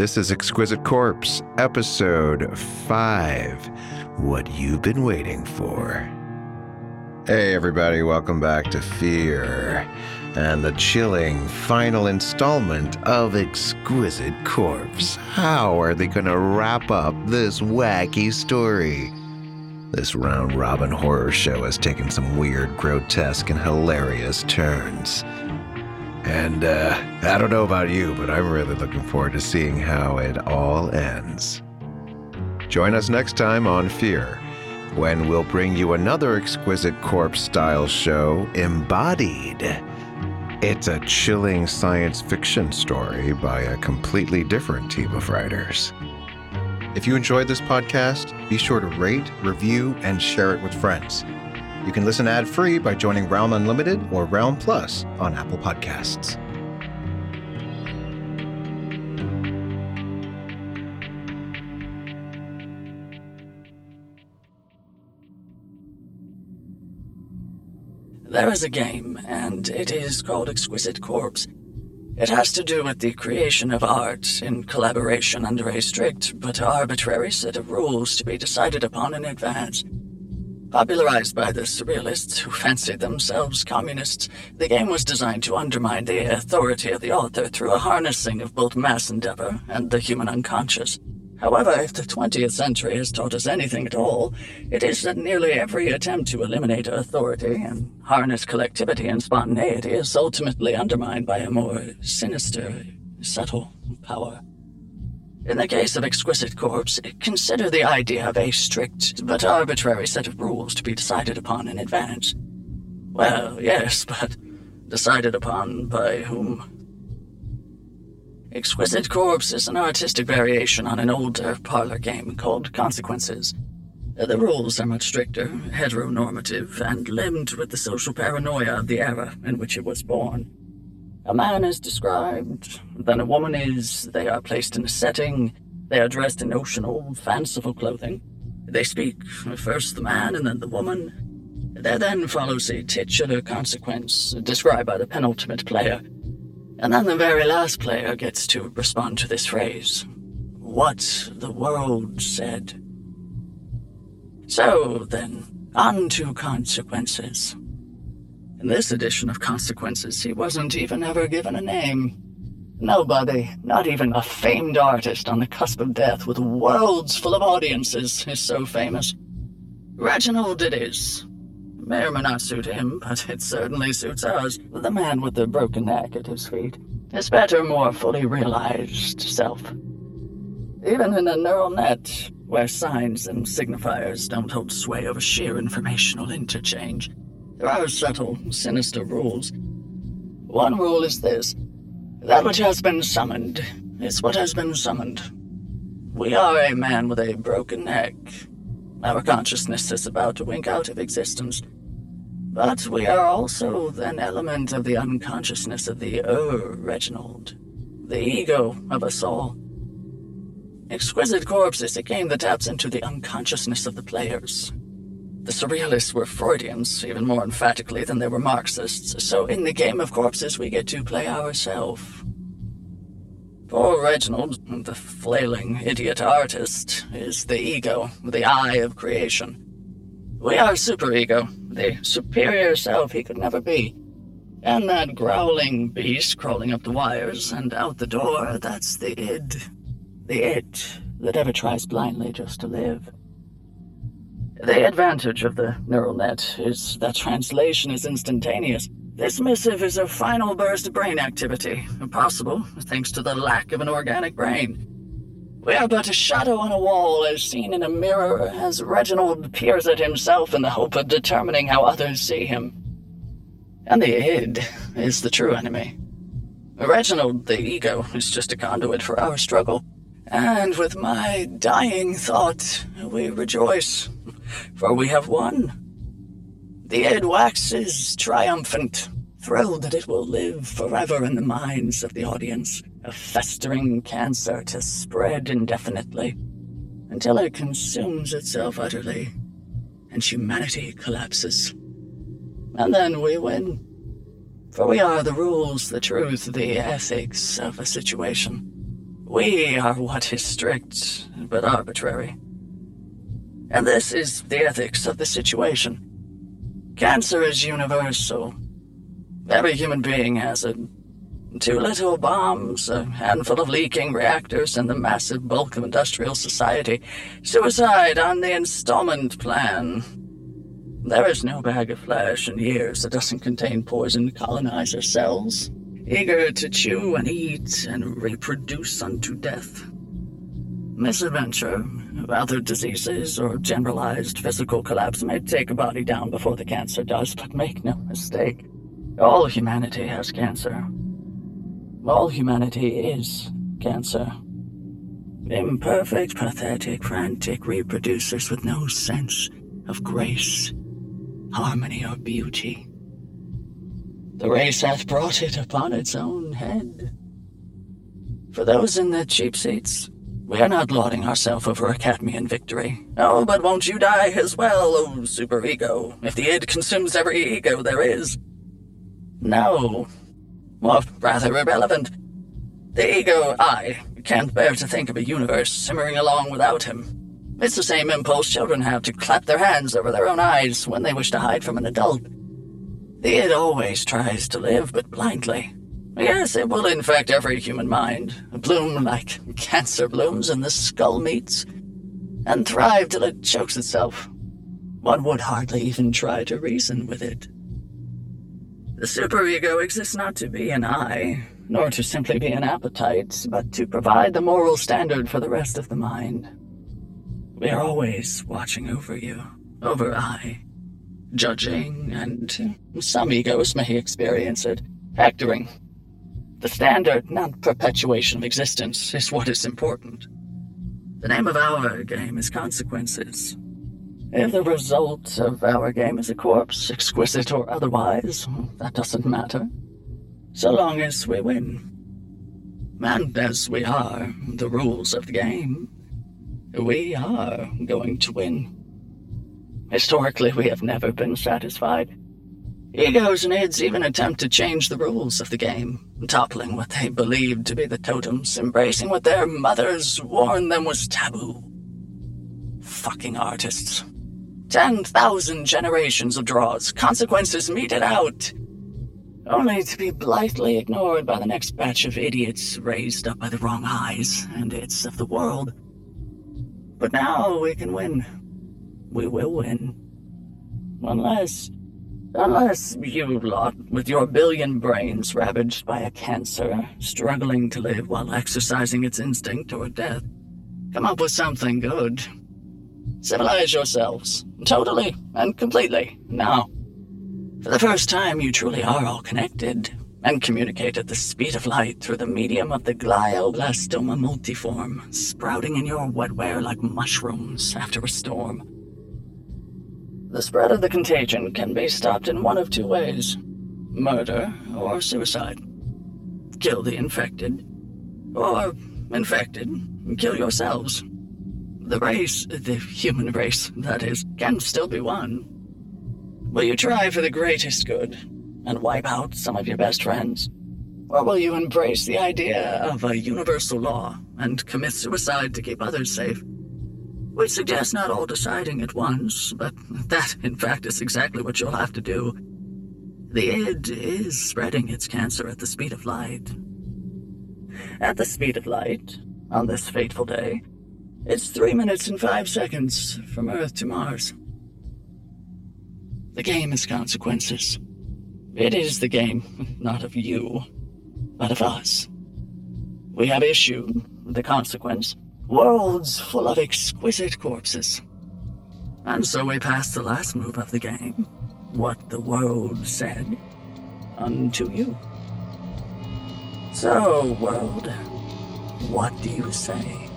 This is Exquisite Corpse, episode 5 What You've Been Waiting For. Hey, everybody, welcome back to Fear and the chilling final installment of Exquisite Corpse. How are they going to wrap up this wacky story? This round robin horror show has taken some weird, grotesque, and hilarious turns. And uh, I don't know about you, but I'm really looking forward to seeing how it all ends. Join us next time on Fear, when we'll bring you another exquisite corpse style show, Embodied. It's a chilling science fiction story by a completely different team of writers. If you enjoyed this podcast, be sure to rate, review, and share it with friends. You can listen ad free by joining Realm Unlimited or Realm Plus on Apple Podcasts. There is a game, and it is called Exquisite Corpse. It has to do with the creation of art in collaboration under a strict but arbitrary set of rules to be decided upon in advance. Popularized by the surrealists who fancied themselves communists, the game was designed to undermine the authority of the author through a harnessing of both mass endeavor and the human unconscious. However, if the 20th century has taught us anything at all, it is that nearly every attempt to eliminate authority and harness collectivity and spontaneity is ultimately undermined by a more sinister, subtle power. In the case of Exquisite Corpse, consider the idea of a strict but arbitrary set of rules to be decided upon in advance. Well, yes, but decided upon by whom? Exquisite Corpse is an artistic variation on an older parlor game called Consequences. The rules are much stricter, heteronormative, and limbed with the social paranoia of the era in which it was born. A man is described, then a woman is, they are placed in a setting, they are dressed in notional, fanciful clothing. They speak, first the man and then the woman. There then follows a titular consequence described by the penultimate player. And then the very last player gets to respond to this phrase What the world said. So then, on to consequences. In this edition of Consequences, he wasn't even ever given a name. Nobody, not even a famed artist on the cusp of death with worlds full of audiences, is so famous. Reginald it is, May or may not suit him, but it certainly suits us. The man with the broken neck at his feet. His better, more fully realized self. Even in a neural net, where signs and signifiers don't hold sway over sheer informational interchange, there are subtle, sinister rules. One rule is this that which has been summoned is what has been summoned. We are a man with a broken neck. Our consciousness is about to wink out of existence. But we are also an element of the unconsciousness of the Er Reginald, the ego of us all. Exquisite Corpse is a game that taps into the unconsciousness of the players. The Surrealists were Freudians, even more emphatically than they were Marxists, so in the game of corpses we get to play ourselves. Poor Reginald, the flailing idiot artist, is the ego, the eye of creation. We are superego, the superior self he could never be. And that growling beast crawling up the wires and out the door, that's the id. The it that ever tries blindly just to live. The advantage of the neural net is that translation is instantaneous. This missive is a final burst of brain activity, possible thanks to the lack of an organic brain. We are but a shadow on a wall as seen in a mirror as Reginald peers at himself in the hope of determining how others see him. And the id is the true enemy. Reginald, the ego, is just a conduit for our struggle. And with my dying thought, we rejoice, for we have won. The id waxes triumphant, thrilled that it will live forever in the minds of the audience a festering cancer to spread indefinitely until it consumes itself utterly and humanity collapses. And then we win. For we are the rules, the truth, the ethics of a situation. We are what is strict but arbitrary. And this is the ethics of the situation. Cancer is universal. Every human being has it Two little bombs, a handful of leaking reactors, and the massive bulk of industrial society. Suicide on the installment plan. There is no bag of flesh in years that doesn't contain poisoned colonizer cells, eager to chew and eat and reproduce unto death. Misadventure, other diseases, or generalized physical collapse may take a body down before the cancer does, but make no mistake. All humanity has cancer. All humanity is cancer. Imperfect, pathetic, frantic reproducers with no sense of grace, harmony, or beauty. The race hath brought it upon its own head. For those in the cheap seats, we are not lauding ourselves over a Cadmean victory. Oh, but won't you die as well, oh superego, if the id consumes every ego there is? No, or rather irrelevant. The ego, I, can't bear to think of a universe simmering along without him. It's the same impulse children have to clap their hands over their own eyes when they wish to hide from an adult. The id always tries to live, but blindly. Yes, it will infect every human mind, bloom like cancer blooms in the skull meats, and thrive till it chokes itself. One would hardly even try to reason with it. The superego exists not to be an I, nor to simply be an appetite, but to provide the moral standard for the rest of the mind. We are always watching over you, over I, judging, and some egos may experience it, acting. The standard, not perpetuation of existence, is what is important. The name of our game is consequences, if the result of our game is a corpse, exquisite or otherwise, that doesn't matter. So long as we win. And as we are, the rules of the game, we are going to win. Historically, we have never been satisfied. Egos and ids even attempt to change the rules of the game, toppling what they believed to be the totems, embracing what their mothers warned them was taboo. Fucking artists. 10,000 generations of draws, consequences meted out. Only to be blithely ignored by the next batch of idiots raised up by the wrong eyes and its of the world. But now we can win. We will win. Unless. Unless you lot, with your billion brains ravaged by a cancer, struggling to live while exercising its instinct toward death, come up with something good Civilize yourselves. Totally and completely. Now. For the first time, you truly are all connected. and communicate at the speed of light through the medium of the glioblastoma multiforme, sprouting in your wetware like mushrooms after a storm. The spread of the contagion can be stopped in one of two ways murder or suicide. Kill the infected, or infected, kill yourselves. The race, the human race, that is, can still be won. Will you try for the greatest good and wipe out some of your best friends? Or will you embrace the idea of a universal law and commit suicide to keep others safe? We suggest not all deciding at once, but that, in fact, is exactly what you'll have to do. The id is spreading its cancer at the speed of light. At the speed of light, on this fateful day, it's three minutes and five seconds from Earth to Mars. The game has consequences. It is the game, not of you, but of us. We have issued the consequence worlds full of exquisite corpses. And so we passed the last move of the game what the world said unto you. So, world, what do you say?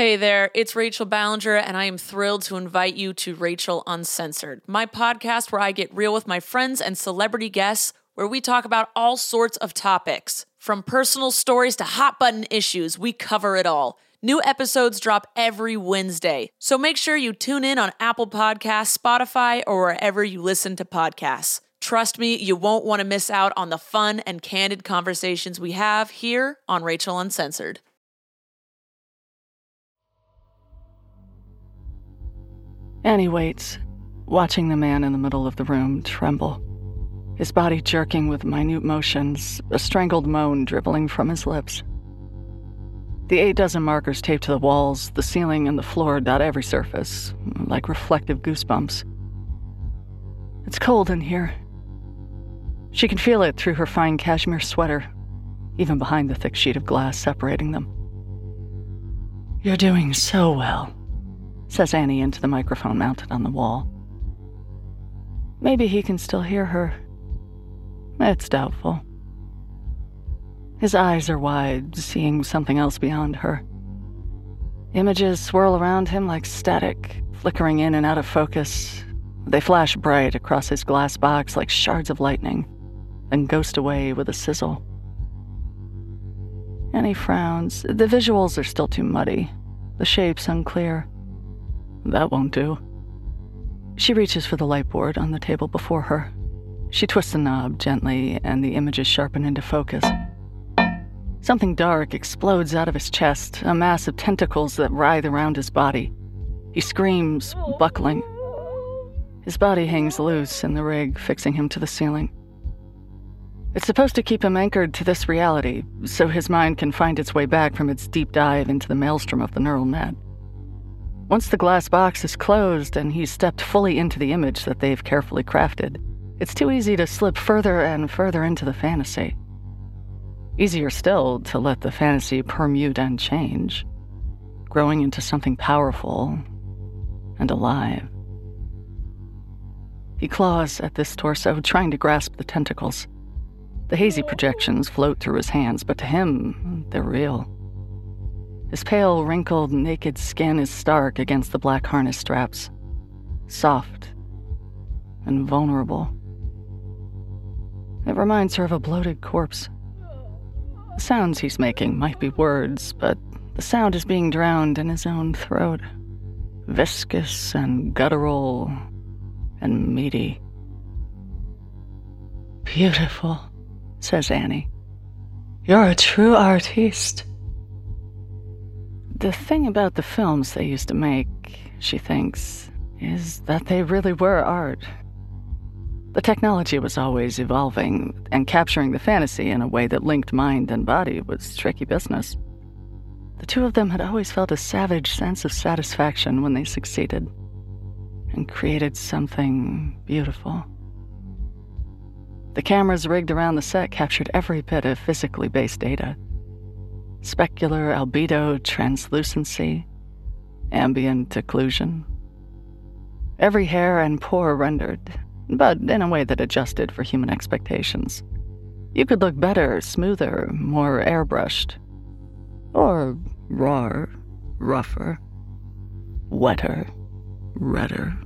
Hey there, it's Rachel Ballinger, and I am thrilled to invite you to Rachel Uncensored, my podcast where I get real with my friends and celebrity guests, where we talk about all sorts of topics. From personal stories to hot button issues, we cover it all. New episodes drop every Wednesday, so make sure you tune in on Apple Podcasts, Spotify, or wherever you listen to podcasts. Trust me, you won't want to miss out on the fun and candid conversations we have here on Rachel Uncensored. Annie waits, watching the man in the middle of the room tremble, his body jerking with minute motions, a strangled moan dribbling from his lips. The eight dozen markers taped to the walls, the ceiling, and the floor dot every surface, like reflective goosebumps. It's cold in here. She can feel it through her fine cashmere sweater, even behind the thick sheet of glass separating them. You're doing so well, says Annie into the microphone mounted on the wall. Maybe he can still hear her. It's doubtful. His eyes are wide, seeing something else beyond her. Images swirl around him like static, flickering in and out of focus. They flash bright across his glass box like shards of lightning, then ghost away with a sizzle. And he frowns. The visuals are still too muddy, the shapes unclear. That won't do. She reaches for the light board on the table before her. She twists the knob gently, and the images sharpen into focus. Something dark explodes out of his chest, a mass of tentacles that writhe around his body. He screams, buckling. His body hangs loose in the rig, fixing him to the ceiling. It's supposed to keep him anchored to this reality, so his mind can find its way back from its deep dive into the maelstrom of the neural net. Once the glass box is closed and he's stepped fully into the image that they've carefully crafted, it's too easy to slip further and further into the fantasy. Easier still to let the fantasy permute and change, growing into something powerful and alive. He claws at this torso, trying to grasp the tentacles. The hazy projections float through his hands, but to him, they're real. His pale, wrinkled, naked skin is stark against the black harness straps, soft and vulnerable. It reminds her of a bloated corpse the sounds he's making might be words, but the sound is being drowned in his own throat. Viscous and guttural and meaty. Beautiful, says Annie. You're a true artiste. The thing about the films they used to make, she thinks, is that they really were art. The technology was always evolving, and capturing the fantasy in a way that linked mind and body was tricky business. The two of them had always felt a savage sense of satisfaction when they succeeded and created something beautiful. The cameras rigged around the set captured every bit of physically based data specular albedo translucency, ambient occlusion, Every hair and pore rendered, but in a way that adjusted for human expectations. You could look better, smoother, more airbrushed. Or rawer, rougher, wetter, redder.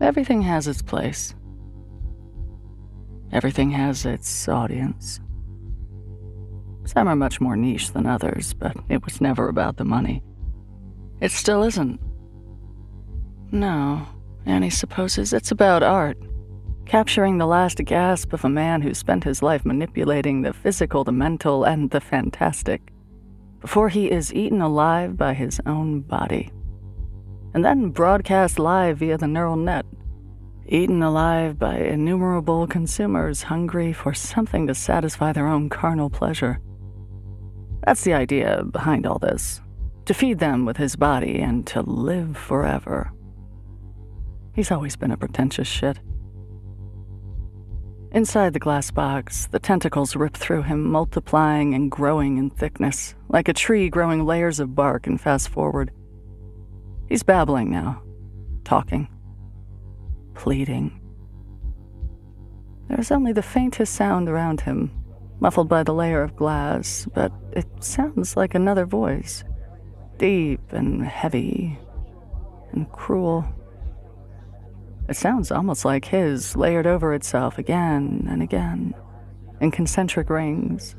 Everything has its place. Everything has its audience. Some are much more niche than others, but it was never about the money. It still isn't. No, Annie supposes it's about art. Capturing the last gasp of a man who spent his life manipulating the physical, the mental, and the fantastic before he is eaten alive by his own body. And then broadcast live via the neural net, eaten alive by innumerable consumers hungry for something to satisfy their own carnal pleasure. That's the idea behind all this to feed them with his body and to live forever. He's always been a pretentious shit. Inside the glass box, the tentacles rip through him, multiplying and growing in thickness, like a tree growing layers of bark and fast forward. He's babbling now, talking, pleading. There's only the faintest sound around him, muffled by the layer of glass, but it sounds like another voice, deep and heavy and cruel. It sounds almost like his, layered over itself again and again, in concentric rings.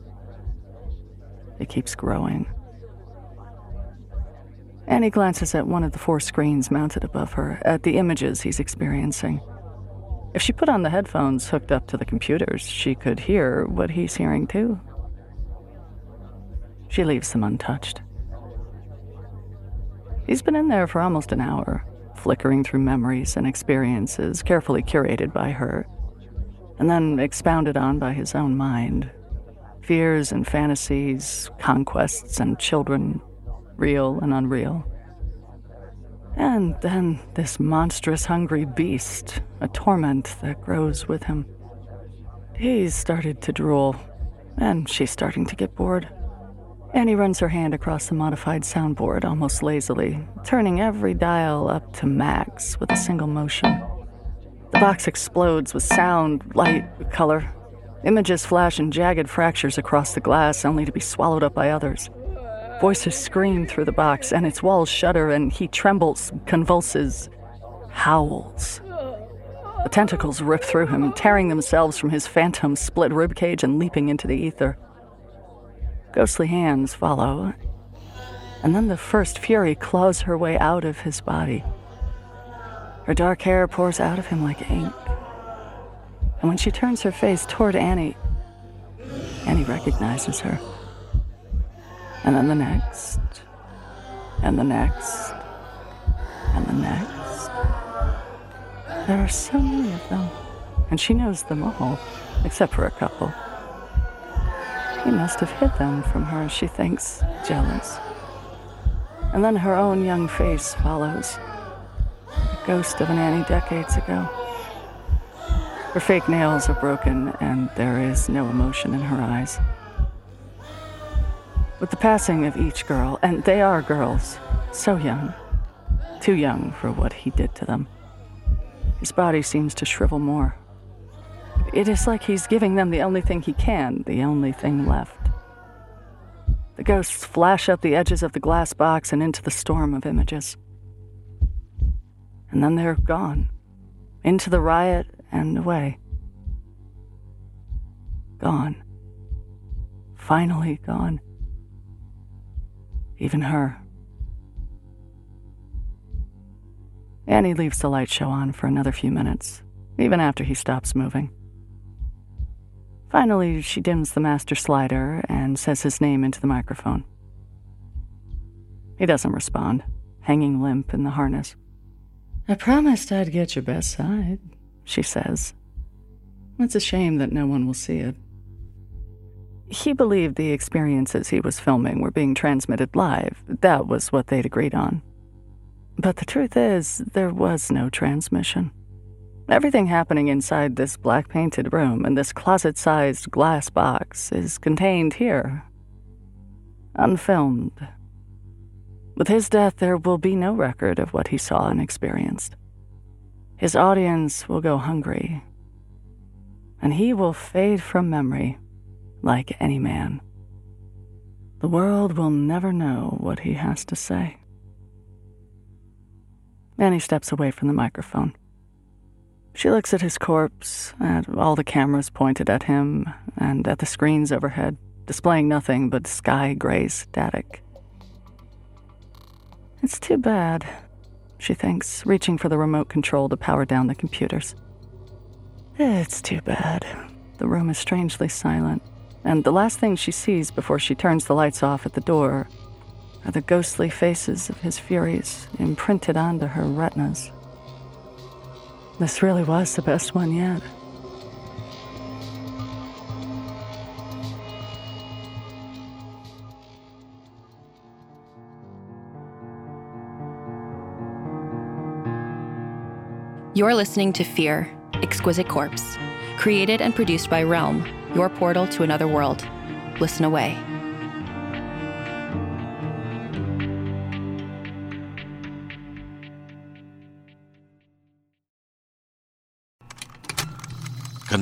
It keeps growing. Annie glances at one of the four screens mounted above her, at the images he's experiencing. If she put on the headphones hooked up to the computers, she could hear what he's hearing too. She leaves them untouched. He's been in there for almost an hour, flickering through memories and experiences carefully curated by her, and then expounded on by his own mind. Fears and fantasies, conquests and children, real and unreal. And then this monstrous hungry beast, a torment that grows with him. He's started to drool, and she's starting to get bored. Annie runs her hand across the modified soundboard almost lazily, turning every dial up to max with a single motion. The box explodes with sound, light, color. Images flash in jagged fractures across the glass, only to be swallowed up by others. Voices scream through the box, and its walls shudder, and he trembles, convulses, howls. The tentacles rip through him, tearing themselves from his phantom split ribcage and leaping into the ether. Ghostly hands follow, and then the first fury claws her way out of his body. Her dark hair pours out of him like ink. And when she turns her face toward Annie, Annie recognizes her. And then the next, and the next, and the next. There are so many of them, and she knows them all, except for a couple. He must have hid them from her, she thinks, jealous. And then her own young face follows, the ghost of an Annie decades ago. Her fake nails are broken, and there is no emotion in her eyes. With the passing of each girl, and they are girls, so young, too young for what he did to them, his body seems to shrivel more. It is like he's giving them the only thing he can, the only thing left. The ghosts flash up the edges of the glass box and into the storm of images. And then they're gone, into the riot and away. Gone. Finally gone. Even her. Annie leaves the light show on for another few minutes, even after he stops moving. Finally, she dims the master slider and says his name into the microphone. He doesn't respond, hanging limp in the harness. I promised I'd get your best side, she says. It's a shame that no one will see it. He believed the experiences he was filming were being transmitted live. That was what they'd agreed on. But the truth is, there was no transmission. Everything happening inside this black painted room and this closet sized glass box is contained here. Unfilmed. With his death, there will be no record of what he saw and experienced. His audience will go hungry, and he will fade from memory like any man. The world will never know what he has to say. Annie steps away from the microphone. She looks at his corpse, at all the cameras pointed at him, and at the screens overhead, displaying nothing but sky gray static. It's too bad, she thinks, reaching for the remote control to power down the computers. It's too bad. The room is strangely silent, and the last thing she sees before she turns the lights off at the door are the ghostly faces of his Furies imprinted onto her retinas. This really was the best one yet. You're listening to Fear, Exquisite Corpse, created and produced by Realm, your portal to another world. Listen away.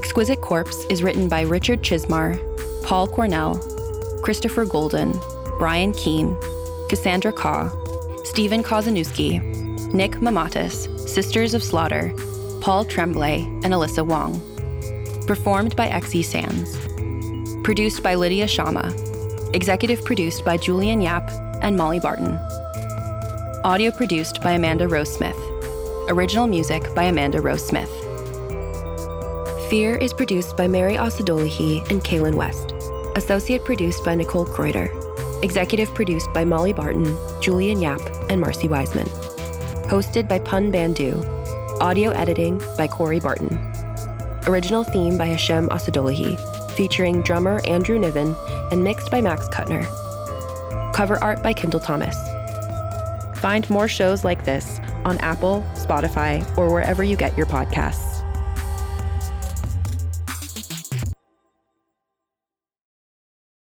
Exquisite Corpse is written by Richard Chizmar, Paul Cornell, Christopher Golden, Brian Keene, Cassandra Khaw, Stephen Kozeniewski, Nick Mamatas, Sisters of Slaughter, Paul Tremblay, and Alyssa Wong. Performed by XE Sands. Produced by Lydia Shama. Executive produced by Julian Yap and Molly Barton. Audio produced by Amanda Rose Smith. Original music by Amanda Rose Smith. Fear is produced by Mary Osadolahi and Kaylin West. Associate produced by Nicole Kreuter. Executive produced by Molly Barton, Julian Yap, and Marcy Wiseman. Hosted by Pun Bandhu. Audio editing by Corey Barton. Original theme by Hashem Asadolahi, featuring drummer Andrew Niven and mixed by Max Kuttner. Cover art by Kendall Thomas. Find more shows like this on Apple, Spotify, or wherever you get your podcasts.